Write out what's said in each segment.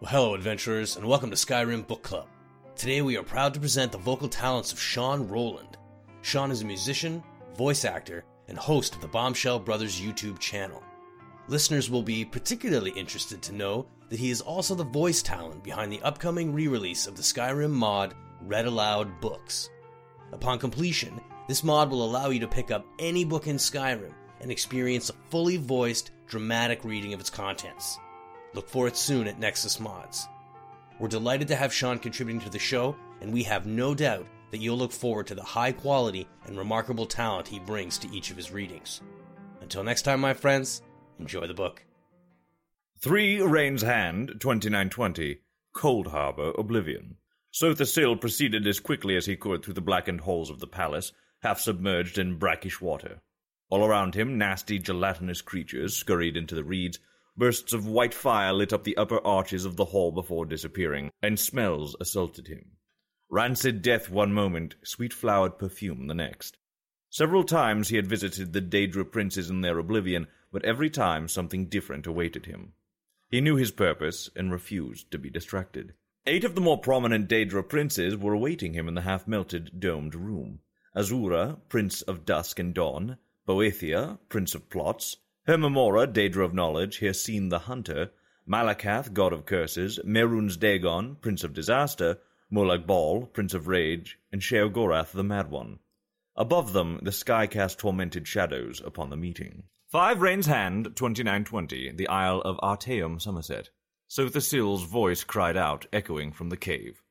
Well, hello, adventurers, and welcome to Skyrim Book Club. Today we are proud to present the vocal talents of Sean Rowland. Sean is a musician, voice actor, and host of the Bombshell Brothers YouTube channel. Listeners will be particularly interested to know that he is also the voice talent behind the upcoming re release of the Skyrim mod Read Aloud Books. Upon completion, this mod will allow you to pick up any book in Skyrim and experience a fully voiced, dramatic reading of its contents. Look for it soon at Nexus Mods. We're delighted to have Sean contributing to the show, and we have no doubt that you'll look forward to the high quality and remarkable talent he brings to each of his readings. Until next time, my friends, enjoy the book. Three Rain's Hand, 2920, Coldharbour, Oblivion. Sotha Sil proceeded as quickly as he could through the blackened halls of the palace, half submerged in brackish water. All around him, nasty, gelatinous creatures scurried into the reeds, Bursts of white fire lit up the upper arches of the hall before disappearing, and smells assaulted him. Rancid death one moment, sweet flowered perfume the next. Several times he had visited the Daedra princes in their oblivion, but every time something different awaited him. He knew his purpose and refused to be distracted. Eight of the more prominent Daedra princes were awaiting him in the half-melted, domed room. Azura, Prince of Dusk and Dawn, Boethiah, Prince of Plots, Hermaeus Mora, Daedra of Knowledge, Hircine the Hunter, Malacath, God of Curses, Mehrunes Dagon, Prince of Disaster, Molag Bal, Prince of Rage, and Sheogorath the Mad One. Above them, the sky cast tormented shadows upon the meeting. Five Rain's Hand, 2920, the Isle of Artaeum, Somerset. Sotha Sil's voice cried out, echoing from the cave.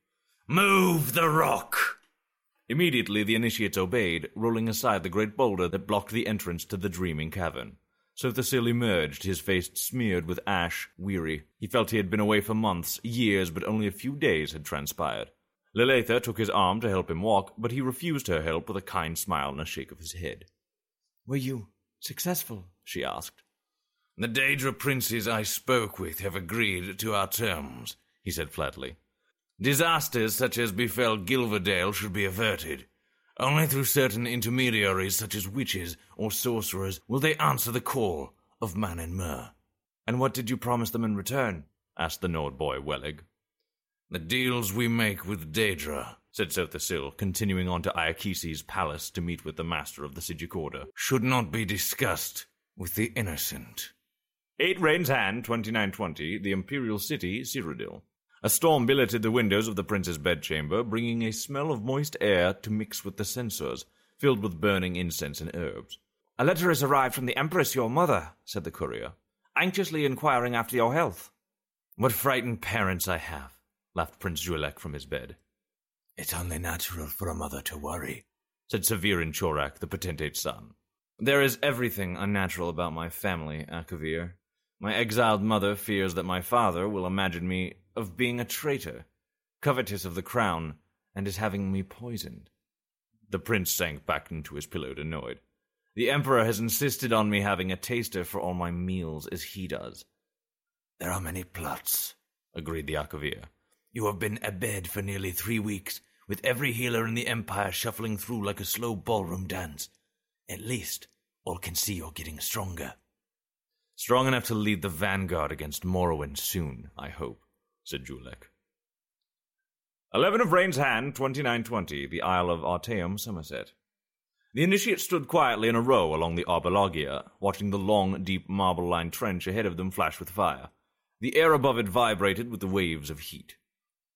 Move the rock! Immediately the initiates obeyed, rolling aside the great boulder that blocked the entrance to the dreaming cavern. Sotha Sil emerged, his face smeared with ash, weary. He felt he had been away for months, years, but only a few days had transpired. Liletha took his arm to help him walk, but he refused her help with a kind smile and a shake of his head. Were you successful? she asked. The Daedra princes I spoke with have agreed to our terms, he said flatly. Disasters such as befell Gilverdale should be averted. Only through certain intermediaries, such as witches or sorcerers, will they answer the call of Man and Mer. And what did you promise them in return? asked the Nord boy, Wellig. The deals we make with Daedra, said Sotha Sil, continuing on to Iachesis' palace to meet with the master of the Psijic Order, should not be discussed with the innocent. Eight Rain's Hand, 2920, the Imperial City, Cyrodiil. A storm billeted the windows of the prince's bedchamber, bringing a smell of moist air to mix with the censers, filled with burning incense and herbs. A letter has arrived from the Empress, your mother, said the courier, anxiously inquiring after your health. What frightened parents I have, laughed Prince Juilek from his bed. It's only natural for a mother to worry, said Savirien-Chorak, the potentate's son. There is everything unnatural about my family, Akavir. My exiled mother fears that my father will imagine me of being a traitor, covetous of the crown, and is having me poisoned. The prince sank back into his pillow, annoyed. The emperor has insisted on me having a taster for all my meals as he does. There are many plots, agreed the Akavir. You have been abed for nearly three weeks, with every healer in the Empire shuffling through like a slow ballroom dance. At least, all can see you're getting stronger. Strong enough to lead the vanguard against Morrowind soon, I hope said Juilek. Eleven of Rain's Hand, 2920, the Isle of Artaeum, Somerset. The initiates stood quietly in a row along the Arbor Logia, watching the long, deep marble-lined trench ahead of them flash with fire. The air above it vibrated with the waves of heat.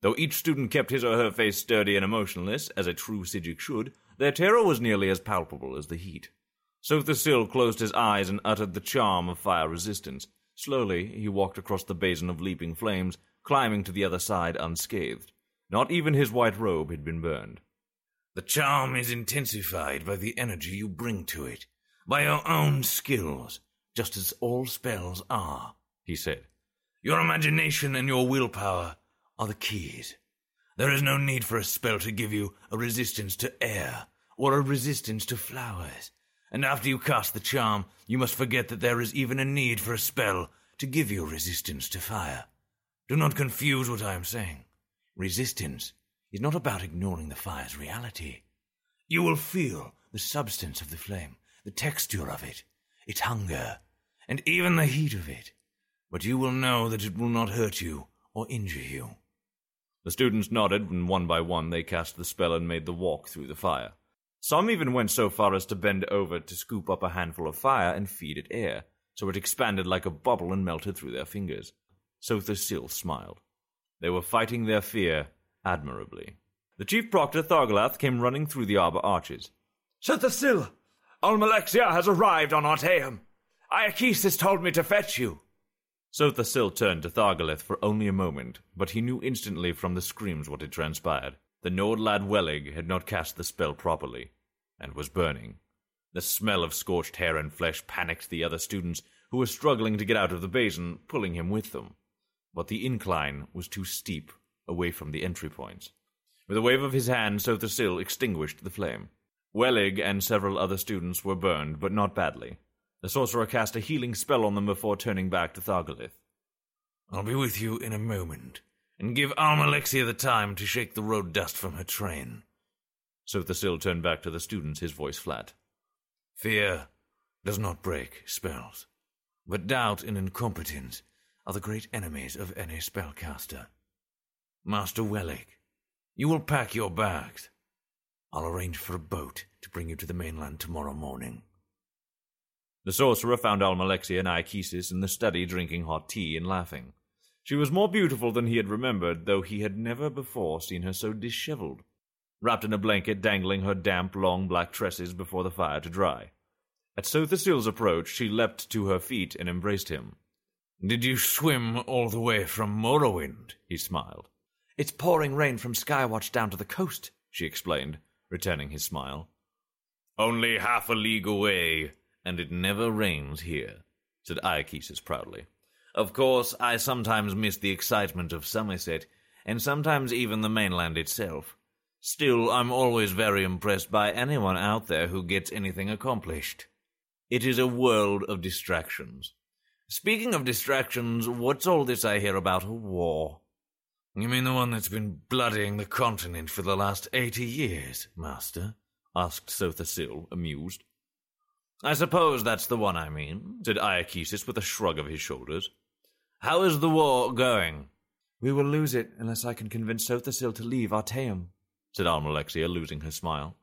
Though each student kept his or her face sturdy and emotionless, as a true Psijic should, their terror was nearly as palpable as the heat. Sotha Sil closed his eyes and uttered the charm of fire resistance. Slowly, he walked across the basin of leaping flames, climbing to the other side unscathed. Not even his white robe had been burned. The charm is intensified by the energy you bring to it, by your own skills, just as all spells are, he said. Your imagination and your willpower are the keys. There is no need for a spell to give you a resistance to air or a resistance to flowers. And after you cast the charm, you must forget that there is even a need for a spell to give you resistance to fire. Do not confuse what I am saying. Resistance is not about ignoring the fire's reality. You will feel the substance of the flame, the texture of it, its hunger, and even the heat of it. But you will know that it will not hurt you or injure you. The students nodded, and one by one they cast the spell and made the walk through the fire. Some even went so far as to bend over to scoop up a handful of fire and feed it air, so it expanded like a bubble and melted through their fingers. Sotha Sil smiled. They were fighting their fear admirably. The chief proctor Thargallith came running through the arbor arches. Sotha Sil! Almalexia has arrived on Artaeum! Iachesis told me to fetch you! Sotha Sil turned to Thargallith for only a moment, but he knew instantly from the screams what had transpired. The Nord lad Wellig had not cast the spell properly, and was burning. The smell of scorched hair and flesh panicked the other students, who were struggling to get out of the basin, pulling him with them. But the incline was too steep, away from the entry points. With a wave of his hand, Sotha Sil extinguished the flame. Wellig and several other students were burned, but not badly. The sorcerer cast a healing spell on them before turning back to Thargallith. I'll be with you in a moment, and give Almalexia the time to shake the road dust from her train. Sotha Sil turned back to the students, his voice flat. Fear does not break spells, but doubt and incompetence are the great enemies of any spellcaster. Master Wellig, you will pack your bags. I'll arrange for a boat to bring you to the mainland tomorrow morning. The sorcerer found Almalexia and Iachesis in the study drinking hot tea and laughing. She was more beautiful than he had remembered, though he had never before seen her so disheveled, wrapped in a blanket dangling her damp, long black tresses before the fire to dry. At Sotha Sil's approach, she leapt to her feet and embraced him. Did you swim all the way from Morrowind? He smiled. It's pouring rain from Skywatch down to the coast, she explained, returning his smile. Only half a league away, and it never rains here, said Iachesis proudly. Of course, I sometimes miss the excitement of Somerset, and sometimes even the mainland itself. Still, I'm always very impressed by anyone out there who gets anything accomplished. It is a world of distractions. Speaking of distractions, what's all this I hear about a war? You mean the one that's been bloodying the continent for the last eighty years, Master? asked Sotha Sil, amused. I suppose that's the one I mean, said Iachesis with a shrug of his shoulders. How is the war going? We will lose it unless I can convince Sotha Sil to leave Artaeum, said Almalexia, losing her smile.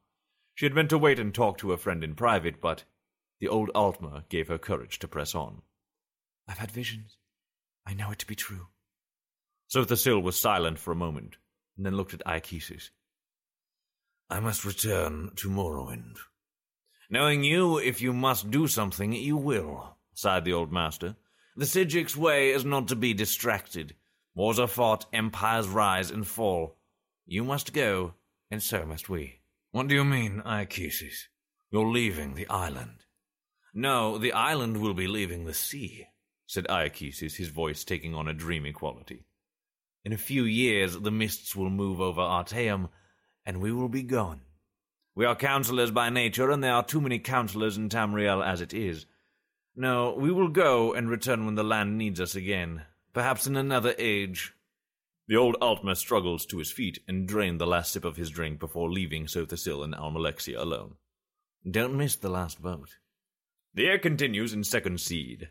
She had meant to wait and talk to her friend in private, but the old Altmer gave her courage to press on. I've had visions. I know it to be true. Sotha Sil was silent for a moment, and then looked at Iachesis. I must return to Morrowind. Knowing you, if you must do something, you will, sighed the old master. The Psijics' way is not to be distracted. Wars are fought, empires rise and fall. You must go, and so must we. What do you mean, Iachesis? You're leaving the island. No, the island will be leaving the sea, said Iachesis, his voice taking on a dreamy quality. In a few years, the mists will move over Artaeum, and we will be gone. We are counselors by nature, and there are too many counselors in Tamriel as it is. No, we will go and return when the land needs us again, perhaps in another age. The old Altmer struggled to his feet and drained the last sip of his drink before leaving Sotha Sil and Almalexia alone. Don't miss the last boat. The air continues in Second Seed.